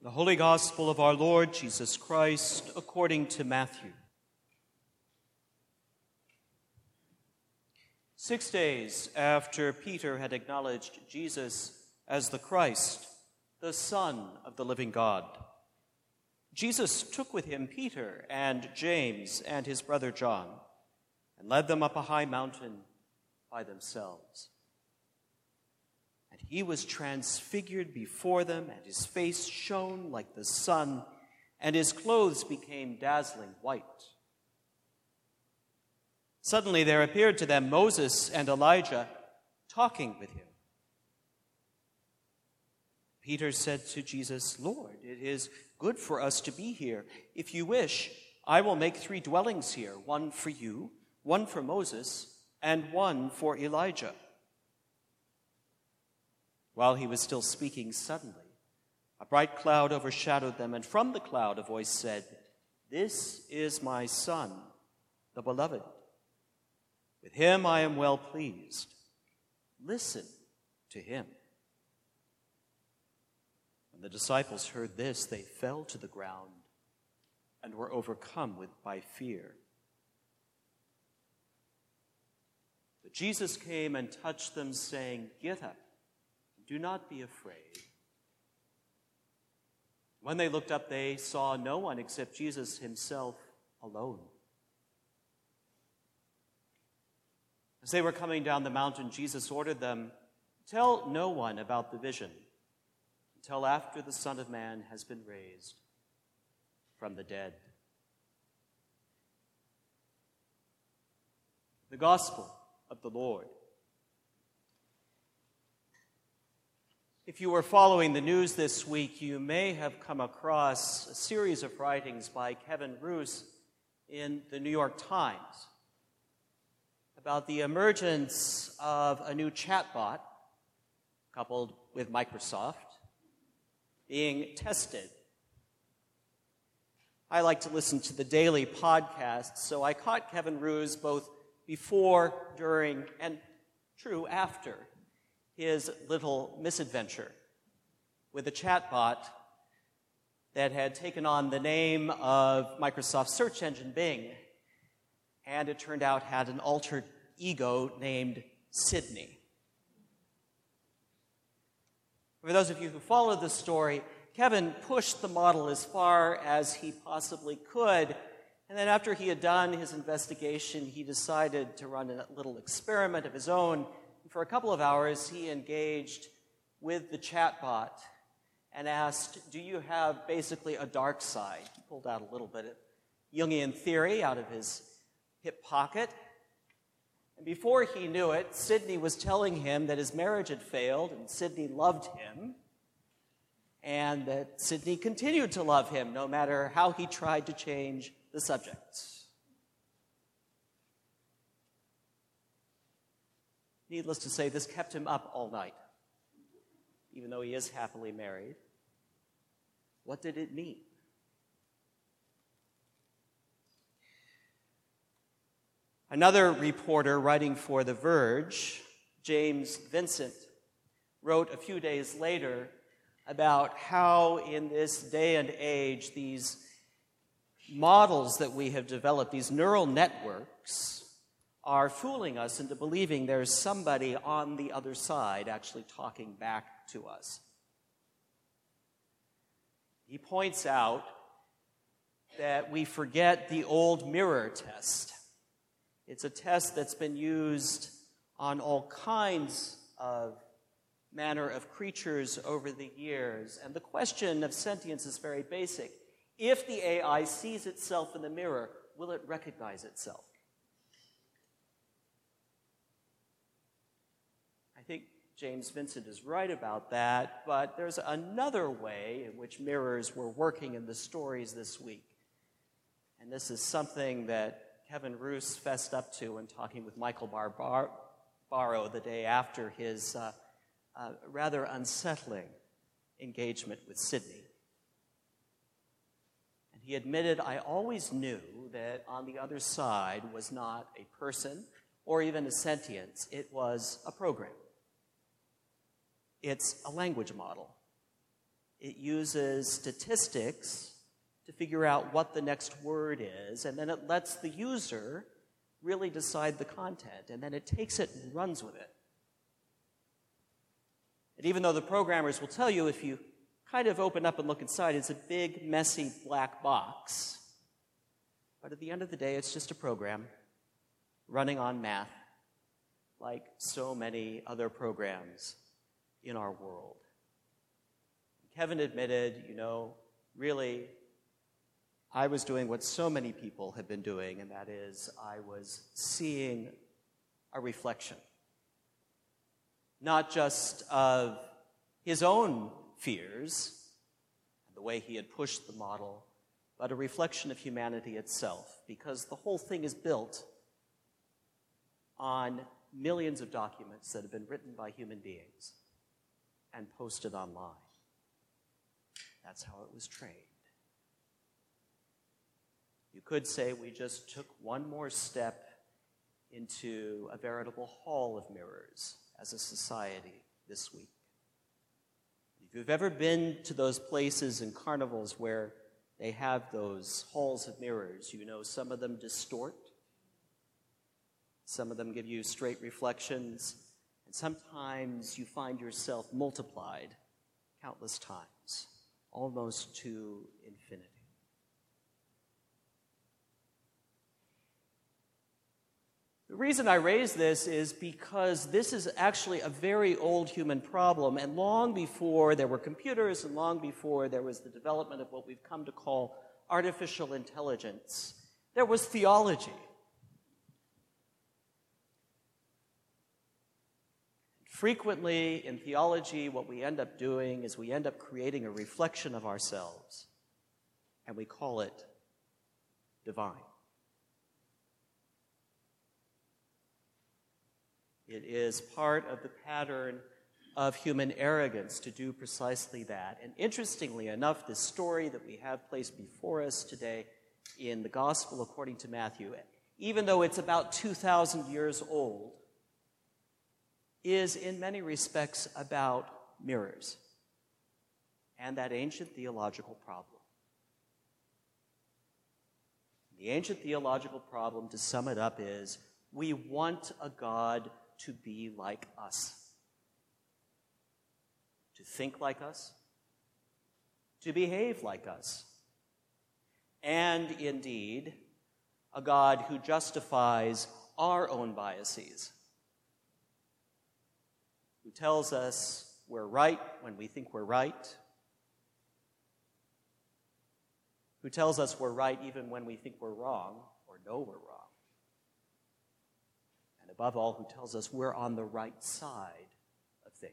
The Holy Gospel of our Lord Jesus Christ according to Matthew. Six days after Peter had acknowledged Jesus as the Christ, the Son of the living God, Jesus took with him Peter and James and his brother John and led them up a high mountain by themselves. And he was transfigured before them, and his face shone like the sun, and his clothes became dazzling white. Suddenly there appeared to them Moses and Elijah talking with him. Peter said to Jesus, Lord, it is good for us to be here. If you wish, I will make three dwellings here one for you, one for Moses, and one for Elijah. While he was still speaking, suddenly a bright cloud overshadowed them, and from the cloud a voice said, This is my Son, the Beloved. With him I am well pleased. Listen to him. When the disciples heard this, they fell to the ground and were overcome with, by fear. But Jesus came and touched them, saying, Get up do not be afraid. When they looked up, they saw no one except Jesus himself alone. As they were coming down the mountain, Jesus ordered them, Tell no one about the vision until after the Son of Man has been raised from the dead. The Gospel of the Lord. If you were following the news this week, you may have come across a series of writings by Kevin Roose in the New York Times about the emergence of a new chatbot coupled with Microsoft being tested. I like to listen to the daily podcast, so I caught Kevin Roose both before, during, and true after his little misadventure with a chatbot that had taken on the name of Microsoft search engine Bing, and it turned out had an altered ego named Sydney. For those of you who followed the story, Kevin pushed the model as far as he possibly could. And then, after he had done his investigation, he decided to run a little experiment of his own for a couple of hours, he engaged with the chatbot and asked, Do you have basically a dark side? He pulled out a little bit of Jungian theory out of his hip pocket. And before he knew it, Sydney was telling him that his marriage had failed and Sydney loved him, and that Sydney continued to love him no matter how he tried to change the subject. Needless to say, this kept him up all night, even though he is happily married. What did it mean? Another reporter writing for The Verge, James Vincent, wrote a few days later about how, in this day and age, these models that we have developed, these neural networks, are fooling us into believing there's somebody on the other side actually talking back to us. He points out that we forget the old mirror test. It's a test that's been used on all kinds of manner of creatures over the years. And the question of sentience is very basic. If the AI sees itself in the mirror, will it recognize itself? think James Vincent is right about that, but there's another way in which mirrors were working in the stories this week. And this is something that Kevin Roose fessed up to in talking with Michael Bar- Barbaro the day after his uh, uh, rather unsettling engagement with Sydney. And he admitted, I always knew that on the other side was not a person or even a sentience, it was a program. It's a language model. it uses statistics to figure out what the next word is, and then it lets the user really decide the content, and then it takes it and runs with it. And even though the programmers will tell you if you kind of open up and look inside, it's a big, messy black box. But at the end of the day, it's just a program running on math, like so many other programs in our world. Kevin admitted, you know, really, I was doing what so many people have been doing, and that is I was seeing a reflection not just of his own fears and the way he had pushed the model, but a reflection of humanity itself, because the whole thing is built on millions of documents that have been written by human beings and posted online. That's how it was trained. You could say we just took one more step into a veritable hall of mirrors as a society this week. If you've ever been to those places in carnivals where they have those halls of mirrors, you know some of them distort, some of them give you straight reflections, and sometimes you find yourself multiplied countless times, almost to infinity. The reason I raise this is because this is actually a very old human problem, and long before there were computers and long before there was the development of what we've come to call artificial intelligence, there was theology. Frequently in theology, what we end up doing is we end up creating a reflection of ourselves, and we call it divine. It is part of the pattern of human arrogance to do precisely that. And interestingly enough, this story that we have placed before us today in the Gospel according to Matthew, even though it's about 2,000 years old, is in many respects about mirrors and that ancient theological problem. The ancient theological problem, to sum it up, is we want a God to be like us, to think like us, to behave like us, and indeed, a God who justifies our own biases, who tells us we're right when we think we're right, who tells us we're right even when we think we're wrong or know we're wrong and above all, who tells us we're on the right side of things.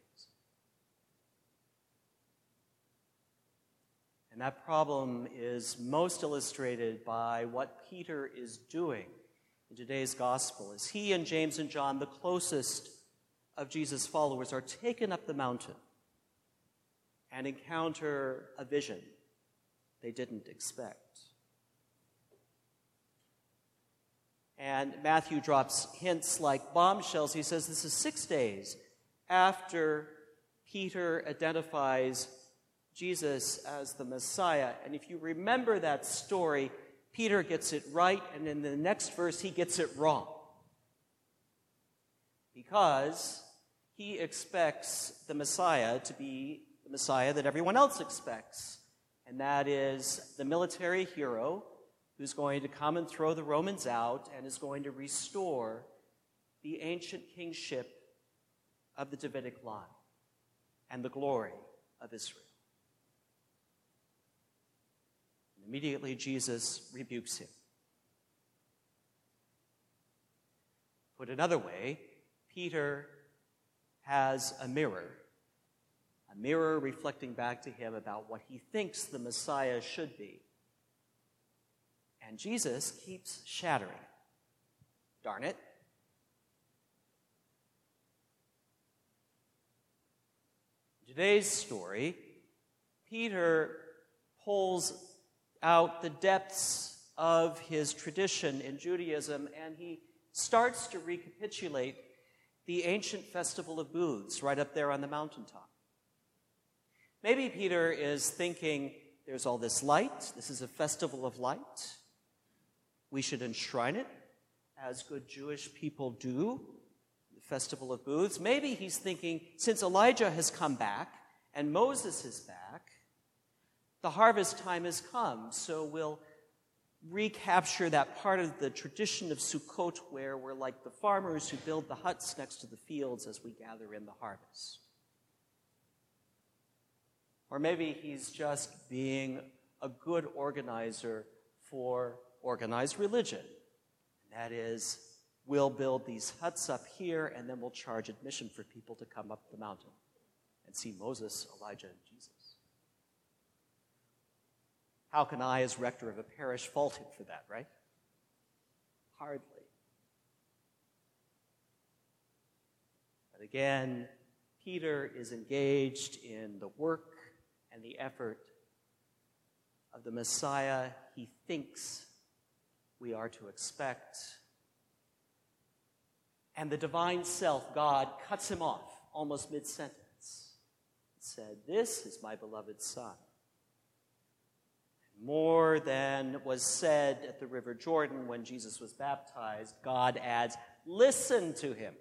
And that problem is most illustrated by what Peter is doing in today's gospel as he and James and John, the closest of Jesus' followers, are taken up the mountain and encounter a vision they didn't expect. And Matthew drops hints like bombshells. He says this is six days after Peter identifies Jesus as the Messiah. And if you remember that story, Peter gets it right, and in the next verse, he gets it wrong. Because he expects the Messiah to be the Messiah that everyone else expects, and that is the military hero who's going to come and throw the Romans out and is going to restore the ancient kingship of the Davidic line and the glory of Israel. And immediately Jesus rebukes him. Put another way, Peter has a mirror, a mirror reflecting back to him about what he thinks the Messiah should be. And Jesus keeps shattering. Darn it. Today's story, Peter pulls out the depths of his tradition in Judaism and he starts to recapitulate the ancient festival of booths right up there on the mountaintop. Maybe Peter is thinking there's all this light, this is a festival of light. We should enshrine it as good Jewish people do, the Festival of Booths. Maybe he's thinking since Elijah has come back and Moses is back, the harvest time has come, so we'll recapture that part of the tradition of Sukkot where we're like the farmers who build the huts next to the fields as we gather in the harvest. Or maybe he's just being a good organizer for organized religion. That is, we'll build these huts up here and then we'll charge admission for people to come up the mountain and see Moses, Elijah, and Jesus. How can I, as rector of a parish, fault him for that, right? Hardly. But again, Peter is engaged in the work and the effort of the Messiah he thinks we are to expect. And the divine self, God, cuts him off almost mid sentence. and Said, This is my beloved Son. More than was said at the River Jordan when Jesus was baptized, God adds, Listen to him.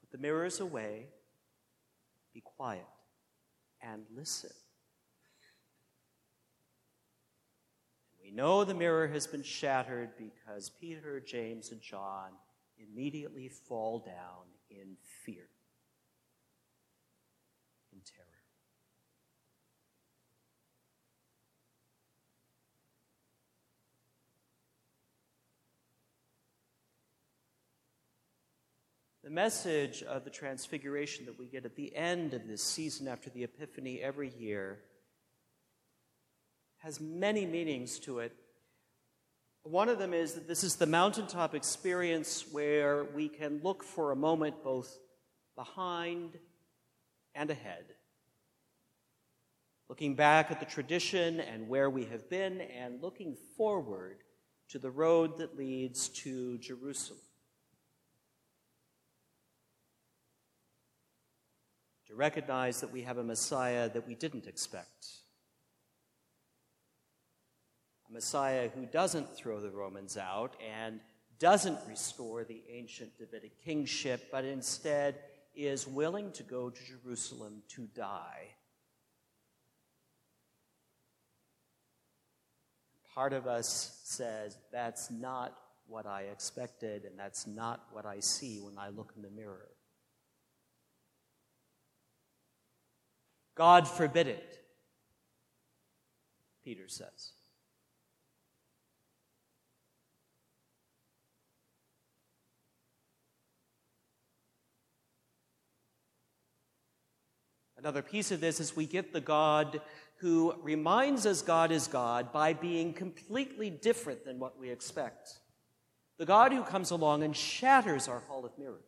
Put the mirrors away, be quiet, and listen. We know the mirror has been shattered because Peter, James, and John immediately fall down in fear, in terror. The message of the Transfiguration that we get at the end of this season after the Epiphany every year has many meanings to it. One of them is that this is the mountaintop experience where we can look for a moment both behind and ahead. Looking back at the tradition and where we have been, and looking forward to the road that leads to Jerusalem. Recognize that we have a Messiah that we didn't expect a Messiah who doesn't throw the Romans out and doesn't restore the ancient Davidic kingship, but instead is willing to go to Jerusalem to die. Part of us says, That's not what I expected, and that's not what I see when I look in the mirror. God forbid it, Peter says. Another piece of this is we get the God who reminds us God is God by being completely different than what we expect. The God who comes along and shatters our hall of mirrors.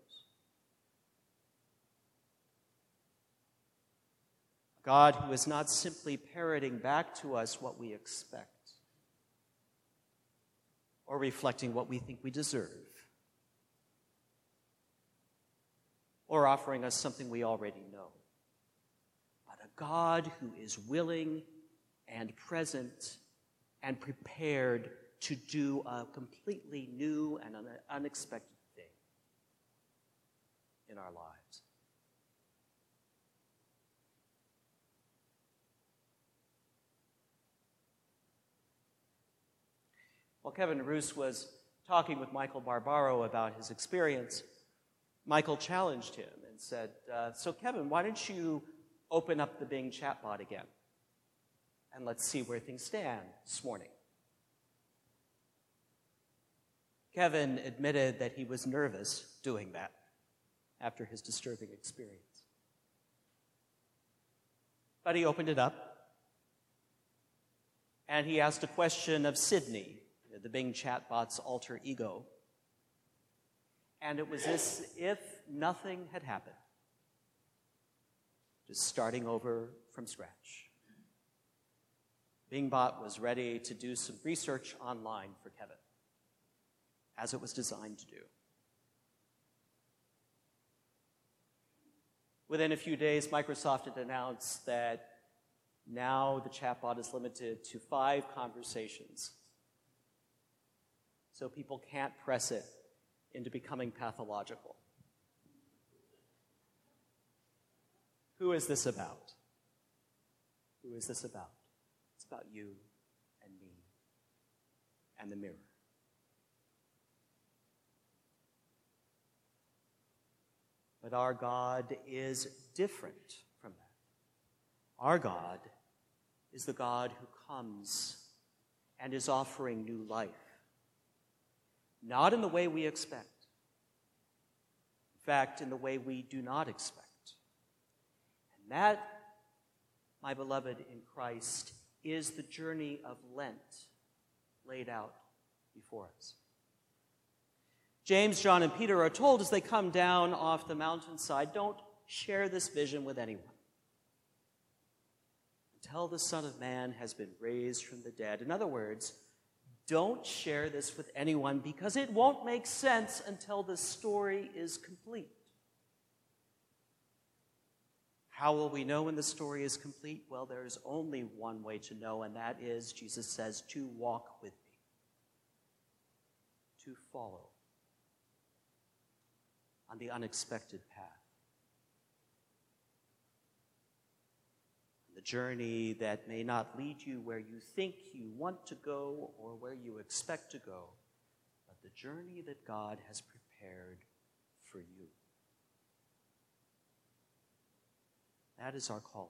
God who is not simply parroting back to us what we expect or reflecting what we think we deserve or offering us something we already know. But a God who is willing and present and prepared to do a completely new and unexpected thing in our lives. While Kevin Roose was talking with Michael Barbaro about his experience, Michael challenged him and said, uh, So, Kevin, why don't you open up the Bing chatbot again. And let's see where things stand this morning. Kevin admitted that he was nervous doing that after his disturbing experience. But he opened it up and he asked a question of Sydney, the Bing chatbot's alter ego. And it was as if nothing had happened just starting over from scratch. BingBot was ready to do some research online for Kevin, as it was designed to do. Within a few days, Microsoft had announced that now the chatbot is limited to five conversations. So people can't press it into becoming pathological. Who is this about? Who is this about? It's about you and me and the mirror. But our God is different from that. Our God is the God who comes and is offering new life. Not in the way we expect. In fact, in the way we do not expect. And that, my beloved in Christ, is the journey of Lent laid out before us. James, John, and Peter are told as they come down off the mountainside don't share this vision with anyone until the Son of Man has been raised from the dead. In other words, don't share this with anyone because it won't make sense until the story is complete. How will we know when the story is complete? Well, there's only one way to know, and that is, Jesus says, to walk with me, to follow on the unexpected path. The journey that may not lead you where you think you want to go or where you expect to go, but the journey that God has prepared for you. That is our calling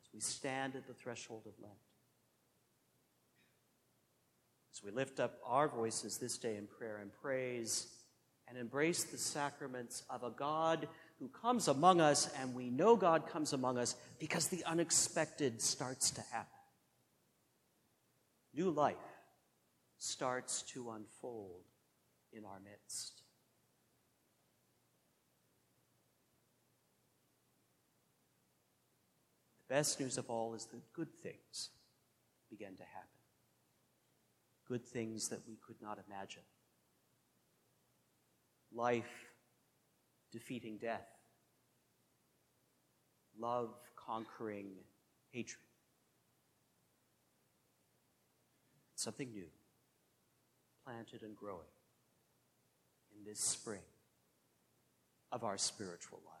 as we stand at the threshold of Lent. As we lift up our voices this day in prayer and praise and embrace the sacraments of a God who comes among us, and we know God comes among us because the unexpected starts to happen. New life starts to unfold in our midst. The best news of all is that good things begin to happen. Good things that we could not imagine life defeating death, love conquering hatred. Something new, planted and growing in this spring of our spiritual life.